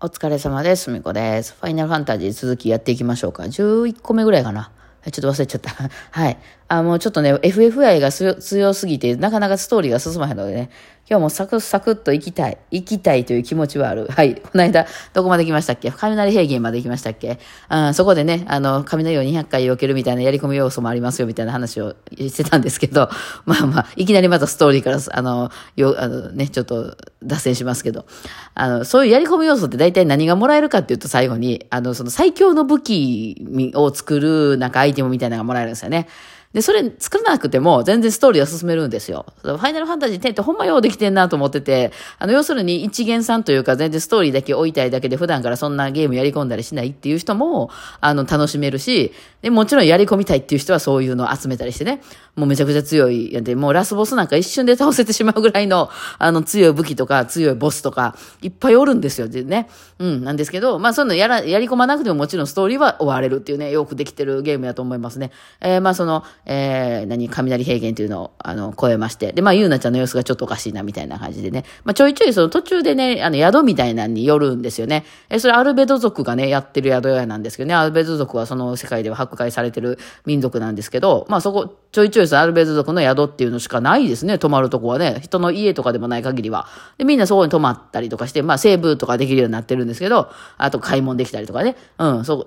お疲れ様です。みこです。ファイナルファンタジー続きやっていきましょうか。11個目ぐらいかな。ちょっと忘れちゃった。はい。あ、もうちょっとね、FFI が強すぎて、なかなかストーリーが進まへんのでね、今日もサクサクっと行きたい。行きたいという気持ちはある。はい。この間、どこまで来ましたっけ？雷平原まで行きましたっけ？あそこでね、あの、雷を200回避けるみたいなやり込み要素もありますよ、みたいな話をしてたんですけど、まあまあ、いきなりまたストーリーから、あの、よ、あのね、ちょっと脱線しますけど、あの、そういうやり込み要素って大体何がもらえるかっていうと最後に、あの、その最強の武器を作る、なんかアイテムみたいなのがもらえるんですよね。で、それ作らなくても全然ストーリーは進めるんですよ。ファイナルファンタジー10ってほんまようできてんなと思ってて、あの、要するに一元さんというか全然ストーリーだけ置いたいだけで普段からそんなゲームやり込んだりしないっていう人も、あの、楽しめるし、で、もちろんやり込みたいっていう人はそういうのを集めたりしてね、もうめちゃくちゃ強い。で、もうラスボスなんか一瞬で倒せてしまうぐらいの、あの、強い武器とか強いボスとか、いっぱいおるんですよ。でね。うん、なんですけど、まあ、そういうのやら、やり込まなくてももちろんストーリーは終われるっていうね、よくできてるゲームやと思いますね。えー、まあ、その、えー、何雷平原というのを、あの、超えまして。で、まあ、ゆうなちゃんの様子がちょっとおかしいな、みたいな感じでね。まあ、ちょいちょいその途中でね、あの、宿みたいなのに寄るんですよね。え、それアルベド族がね、やってる宿屋なんですけどね、アルベド族はその世界では迫害されてる民族なんですけど、まあ、そこ、ちょいちょいそのアルベド族の宿っていうのしかないですね、泊まるとこはね。人の家とかでもない限りは。で、みんなそこに泊まったりとかして、まあ、セーブとかできるようになってるんですけど、あと買い物できたりとかね。うん、そう。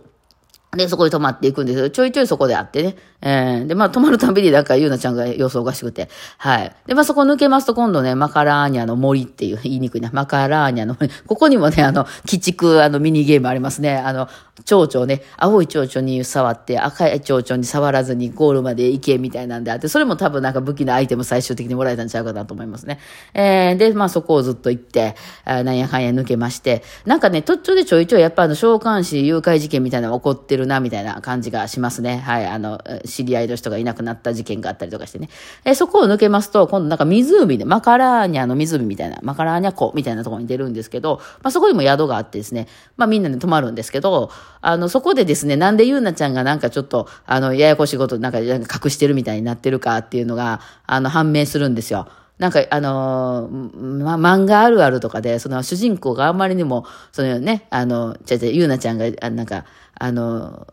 で、そこに泊まっていくんですけど、ちょいちょいそこであってね。えー、で、まあ、泊まるたびになんか、ゆうなちゃんが様子おかしくて。はい。で、まあ、そこ抜けますと今度ね、マカラーニャの森っていう、言いにくいな、マカラーニャの森。ここにもね、あの、鬼畜、あの、ミニゲームありますね。あの、蝶々ね、青い蝶々に触って、赤い蝶々に触らずにゴールまで行けみたいなんであって、それも多分なんか武器のアイテム最終的にもらえたんちゃうかなと思いますね。えー、で、まあ、そこをずっと行って、あなんやかんや抜けまして、なんかね、途中でちょいちょいやっぱあの、召喚師誘拐事件みたいなのが起こってるな、みたいな感じがしますね。はい、あの、知り合いの人がいなくなった事件があったりとかしてね。え、そこを抜けますと、今度なんか湖で、マカラーニャの湖みたいな、マカラーニャ湖みたいなところに出るんですけど、まあそこにも宿があってですね、まあみんなで泊まるんですけど、あの、そこでですね、なんでゆうなちゃんがなんかちょっと、あの、ややこしいことなんか隠してるみたいになってるかっていうのが、あの、判明するんですよ。なんか、あのー、ま、漫画あるあるとかで、その主人公があんまりにも、そのね、あの、ちゃちゃ、ゆうなちゃんが、あなんか、あの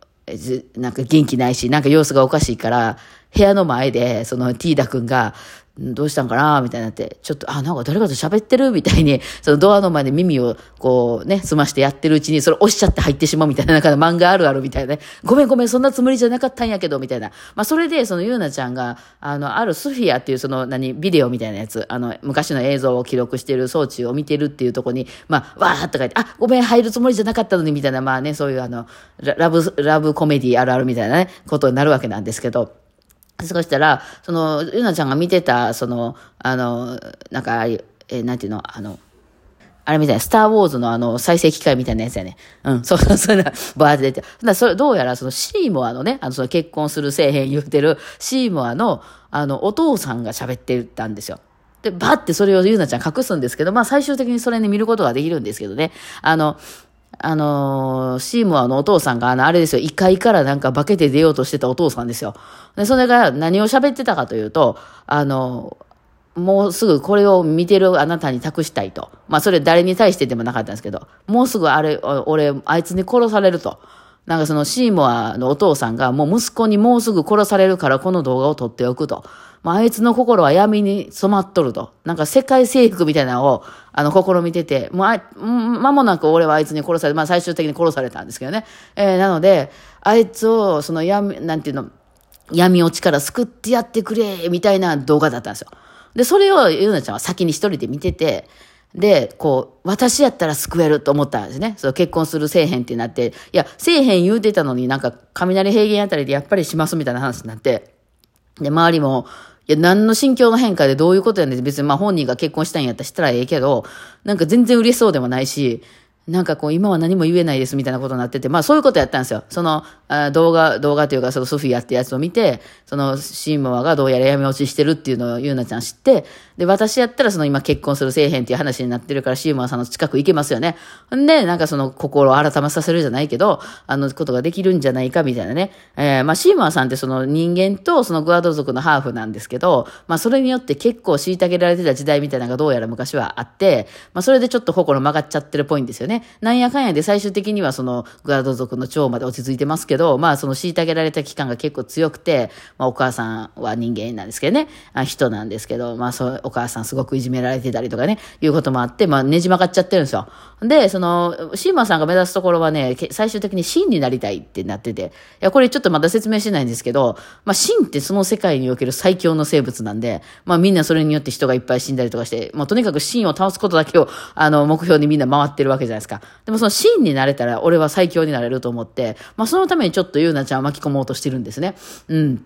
なんか元気ないし、なんか様子がおかしいから、部屋の前で、そのティーダ君が、どうしたんかなみたいになって、ちょっと、あ、なんか誰かと喋ってるみたいに、そのドアの前で耳をこうね、済ましてやってるうちに、それ押しちゃって入ってしまうみたいな、なんか漫画あるあるみたいなね。ごめんごめん、そんなつもりじゃなかったんやけど、みたいな。まあ、それで、そのゆうなちゃんが、あの、あるスフィアっていうその、何、ビデオみたいなやつ、あの、昔の映像を記録している装置を見てるっていうとこに、まあ、わーって書いて、あ、ごめん、入るつもりじゃなかったのに、みたいな、まあね、そういうあの、ラブ、ラブコメディあるあるみたいなね、ことになるわけなんですけど、そしたら、その、ゆなちゃんが見てた、その、あの、なんか、えー、なんていうの、あの、あれみたいな、スターウォーズのあの、再生機械みたいなやつやね。うん、そうそう、そういうの、バーって出て。だそれ、どうやらそのシーモアのね、あの、その結婚するせえへん言うてる、シーモアの、あの、お父さんが喋ってたんですよ。で、バーってそれをゆなちゃん隠すんですけど、まあ最終的にそれに見ることができるんですけどね。あの、あの、シーモアのお父さんが、あの、あれですよ、1階からなんか化けて出ようとしてたお父さんですよ。で、それが何を喋ってたかというと、あの、もうすぐこれを見てるあなたに託したいと。まあ、それ誰に対してでもなかったんですけど、もうすぐあれ、俺、あいつに殺されると。なんかそのシーモアのお父さんがもう息子にもうすぐ殺されるからこの動画を撮っておくと。まあ、あいつの心は闇に染まっとると。なんか世界征服みたいなのを、あの、試みてて、もうあ、間もなく俺はあいつに殺され、まあ最終的に殺されたんですけどね。えー、なので、あいつを、その闇、なんていうの、闇落ちから救ってやってくれ、みたいな動画だったんですよ。で、それをゆうなちゃんは先に一人で見てて、で、こう、私やったら救えると思ったんですね。そう、結婚するせえへんってなって、いや、せえへん言うてたのになんか、雷平原あたりでやっぱりしますみたいな話になって、で、周りも、いや、何の心境の変化でどういうことやねん別にまあ本人が結婚したんやったらしたらええけど、なんか全然嬉しそうでもないし、なんかこう、今は何も言えないですみたいなことになってて、まあそういうことやったんですよ。その、あ動画、動画というか、そのソフィアってやつを見て、そのシーモアがどうやら闇落ちしてるっていうのをゆうなちゃん知って、で、私やったらその今結婚するせえへんっていう話になってるから、シーモアさんの近く行けますよね。んで、なんかその心を改めさせるじゃないけど、あのことができるんじゃないかみたいなね。えー、まあシーモアさんってその人間とそのグアド族のハーフなんですけど、まあそれによって結構虐げられてた時代みたいなのがどうやら昔はあって、まあそれでちょっと心曲がっちゃってるっぽいんですよね。ね、なんやかんやで最終的にはそのガード族の長まで落ち着いてますけど、まあその虐げられた期間が結構強くて、まあお母さんは人間なんですけどね、あ人なんですけど、まあそう、お母さんすごくいじめられてたりとかね、いうこともあって、まあねじ曲がっちゃってるんですよ。で、その、シーマさんが目指すところはね、最終的に真になりたいってなってて、いや、これちょっとまだ説明してないんですけど、まあ真ってその世界における最強の生物なんで、まあみんなそれによって人がいっぱい死んだりとかして、もうとにかく真を倒すことだけを、あの、目標にみんな回ってるわけじゃないですか。でもその真になれたら俺は最強になれると思って、まあそのためにちょっとゆうなちゃんを巻き込もうとしてるんですね。うん。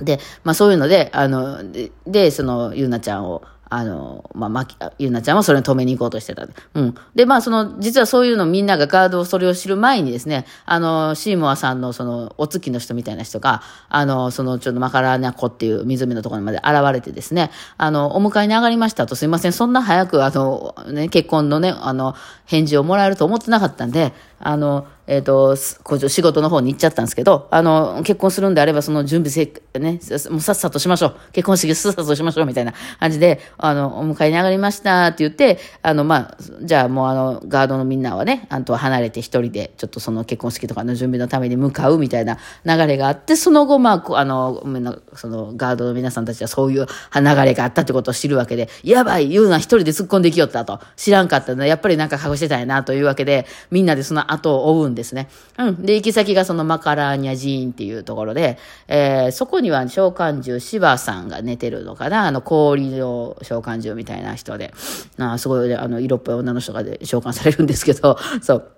で、まあそういうので、あの、で、でそのゆうなちゃんを、あの、まあ、まき、ゆなちゃんはそれを止めに行こうとしてた。うん。で、まあ、その、実はそういうのみんながガードをそれを知る前にですね、あの、シーモアさんのその、お月の人みたいな人が、あの、その、ちょっとマカラーナ湖っていう湖のところまで現れてですね、あの、お迎えに上がりましたと、すいません、そんな早く、あの、ね、結婚のね、あの、返事をもらえると思ってなかったんで、あの、えっ、ー、と、仕事の方に行っちゃったんですけど、あの、結婚するんであれば、その準備せ、ね、もうさっさとしましょう。結婚式さっさとしましょう、みたいな感じで、あの、お迎えに上がりましたって言って、あの、まあ、じゃあもうあの、ガードのみんなはね、あとは離れて一人で、ちょっとその結婚式とかの準備のために向かうみたいな流れがあって、その後、まあ、あの、その、ガードの皆さんたちはそういう流れがあったってことを知るわけで、やばい、言うな、一人で突っ込んできよったと。知らんかったのやっぱりなんか隠してたんやな、というわけで、みんなでその後を追うんですね。うん。で、行き先がそのマカラーニャ寺院っていうところで、えー、そこには召喚獣芝さんが寝てるのかなあの氷の召喚獣みたいな人で、あすごい、あの、色っぽい女の人がで召喚されるんですけど、そう。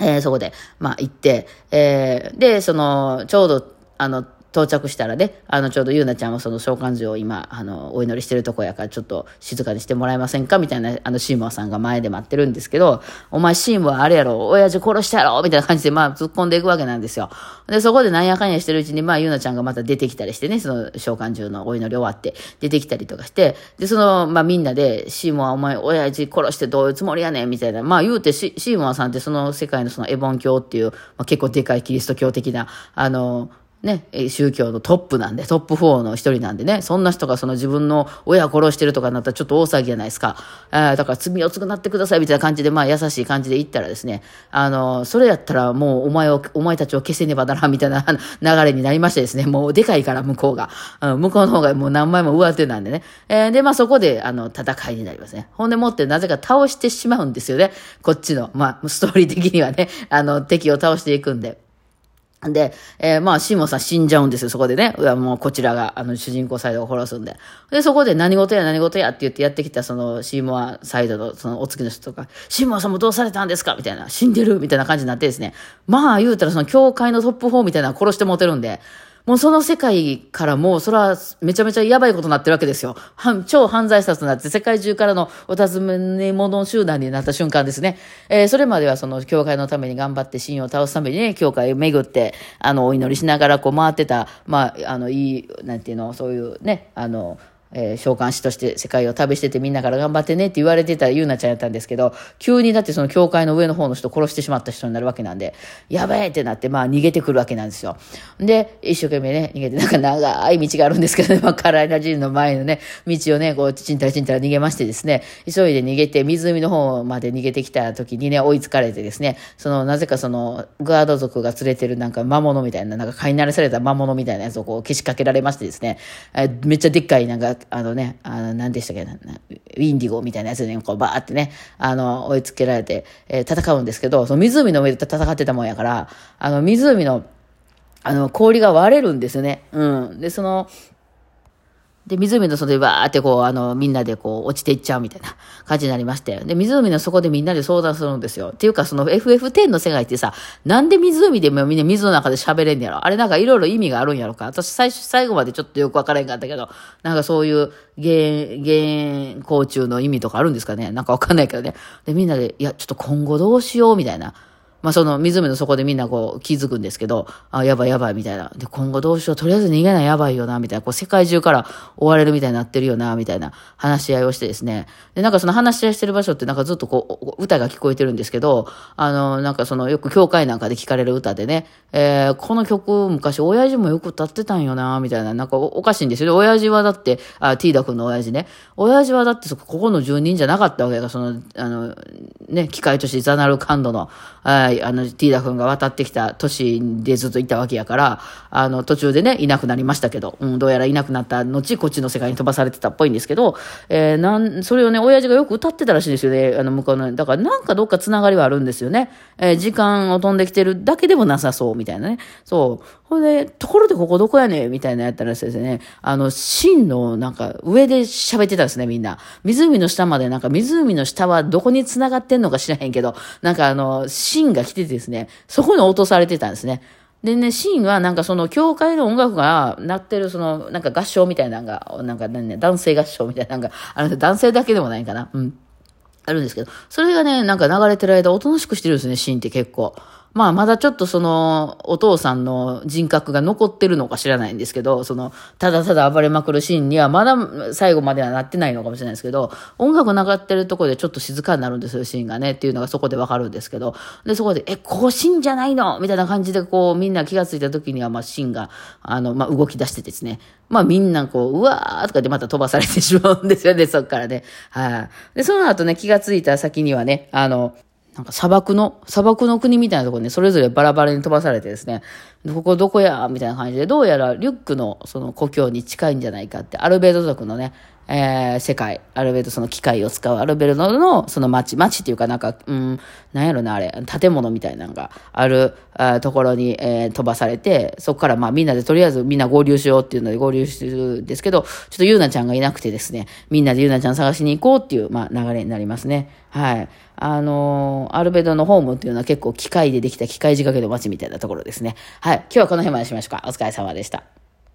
えー、そこで、まあ、行って、えー、で、その、ちょうど、あの、到着したらね、あの、ちょうどゆうなちゃんはその召喚獣を今、あの、お祈りしてるとこやから、ちょっと静かにしてもらえませんか？みたいな、あの、シーモアさんが前で待ってるんですけど、お前シーモアあれやろ、親父殺したやろ？みたいな感じで、まあ、突っ込んでいくわけなんですよ。で、そこでなんやかんやしてるうちに、まあ、ゆうなちゃんがまた出てきたりしてね、その召喚獣のお祈り終わって、出てきたりとかして、で、その、まあ、みんなで、シーモアお前、親父殺してどういうつもりやねん？みたいな、まあ、言うてシ、シーモアさんってその世界のそのエボン教っていう、まあ、結構でかいキリスト教的な、あの、ね、宗教のトップなんで、トップ4の一人なんでね、そんな人がその自分の親殺してるとかになったらちょっと大騒ぎじゃないですか。えだから罪を償ってくださいみたいな感じで、まあ優しい感じで言ったらですね、あの、それやったらもうお前を、お前たちを消せねばならんみたいな 流れになりましてですね、もうでかいから向こうが。うん、向こうの方がもう何枚も上手なんでね。えー、で、まあそこで、あの、戦いになりますね。ほんでもってなぜか倒してしまうんですよね。こっちの、まあ、ストーリー的にはね、あの、敵を倒していくんで。で、えー、まあ、シーモンさん死んじゃうんですよ、そこでね。うわ、もうこちらが、あの、主人公サイドを殺すんで。で、そこで何事や何事やって言ってやってきた、その、シーモアサイドの、その、お付きの人とか、シーモアさんもどうされたんですか？みたいな、死んでる？みたいな感じになってですね。まあ、言うたらその、教会のトップ4みたいな殺して持てるんで、もうその世界からもう、それはめちゃめちゃやばいことになってるわけですよ。超犯罪者となって世界中からのお尋ね者集団になった瞬間ですね。えー、それまではその教会のために頑張って神を倒すためにね、教会を巡って、あの、お祈りしながらこう回ってた、まあ、あの、いい、なんていうの、そういうね、あの、えー、召喚師として世界を旅しててみんなから頑張ってねって言われてたゆうなちゃんやったんですけど、急にだってその教会の上の方の人殺してしまった人になるわけなんで、やべえってなって、まあ逃げてくるわけなんですよ。で、一生懸命ね、逃げて、なんか長い道があるんですけどね、まあカライナ人の前のね、道をね、こう、ちんたらちんたら逃げましてですね、急いで逃げて、湖の方まで逃げてきた時にね、追いつかれてですね、その、なぜかその、ガード族が連れてるなんか魔物みたいな、なんか飼い慣れされた魔物みたいなやつをこう、けしかけられましてですね、えめっちゃでっかいなんか、あのね、あの、何でしたっけ、ウィンディゴみたいなやつにこうバーってね、あの、追いつけられて、えー、戦うんですけど、その湖の上で戦ってたもんやから、あの、湖の、あの、氷が割れるんですよね。うん。で、その、で、湖の外でバーってこう、あの、みんなでこう、落ちていっちゃうみたいな 感じになりまして。で、湖の底でみんなで相談するんですよ。っていうか、その FF10 の世界ってさ、なんで湖でもみんな水の中で喋れんやろあれなんかいろいろ意味があるんやろか私最初、最後までちょっとよくわからへんかったけど、なんかそういう原、原稿中の意味とかあるんですかねなんかわかんないけどね。で、みんなで、いや、ちょっと今後どうしようみたいな。まあその湖の底でみんなこう気づくんですけど、あ、やばいやばいみたいな。で、今後どうしよう、とりあえず逃げないやばいよな、みたいな。こう世界中から追われるみたいになってるよな、みたいな話し合いをしてですね。で、なんかその話し合いしてる場所ってなんかずっとこう、歌が聞こえてるんですけど、あの、なんかそのよく教会なんかで聞かれる歌でね、えー、この曲昔親父もよく歌ってたんよな、みたいな。なんかおかしいんですよ。親父はだって、あ、ティーダ君の親父ね。親父はだってそこ、ここの住人じゃなかったわけだから、その、あの、ね、機械都市ザナルカンドの、はい、あの、ティーダ君が渡ってきた都市でずっといたわけやから、あの、途中でね、いなくなりましたけど、うん、どうやらいなくなった後、こっちの世界に飛ばされてたっぽいんですけど、えー、なん、それをね、親父がよく歌ってたらしいんですよね、あの、向こうの、だからなんかどっかつながりはあるんですよね。えー、時間を飛んできてるだけでもなさそう、みたいなね。そう。ほんで、ところでここどこやねんみたいなやったらですね、あの、真のなんか上で喋ってたんですね、みんな。湖の下までなんか湖の下はどこに繋がってんのか知らへんけど、なんかあの、芯が来てですね、そこに落とされてたんですね。でね、シーンはなんかその教会の音楽が鳴ってるそのなんか合唱みたいなのが、なんかね、男性合唱みたいなのが、あの男性だけでもないかな。うん。あるんですけど、それがね、なんか流れてる間おとなしくしてるんですね、シーンって結構。まあ、まだちょっとその、お父さんの人格が残ってるのか知らないんですけど、その、ただただ暴れまくるシーンにはまだ最後まではなってないのかもしれないですけど、音楽流ってるとこでちょっと静かになるんですよ、シーンがね、っていうのがそこでわかるんですけど、で、そこで、え、ここシーンじゃないの？みたいな感じでこう、みんな気がついた時には、まあ、シーンが、あの、まあ、動き出してですね、まあ、みんなこう、うわーとかでまた飛ばされてしまうんですよね、そっからね。はい、で、その後ね、気がついた先にはね、あの、なんか砂漠の、砂漠の国みたいなところに、それぞれバラバラに飛ばされてですね、ここどこやみたいな感じで、どうやらリュックのその故郷に近いんじゃないかって、アルベード族のね、えー、世界、アルベルトその機械を使うアルベルトのその街、街っていうかなんか、うん、なんやろなあれ、建物みたいなのがあるあところに、えー、飛ばされて、そこからまあみんなでとりあえずみんな合流しようっていうので合流するんですけど、ちょっとゆうなちゃんがいなくてですね、みんなでゆうなちゃん探しに行こうっていう、まあ流れになりますね。はい。あのー、アルベドのホームっていうのは結構機械でできた機械仕掛けの街みたいなところですね。はい。今日はこの辺までしましょうか。お疲れ様でした。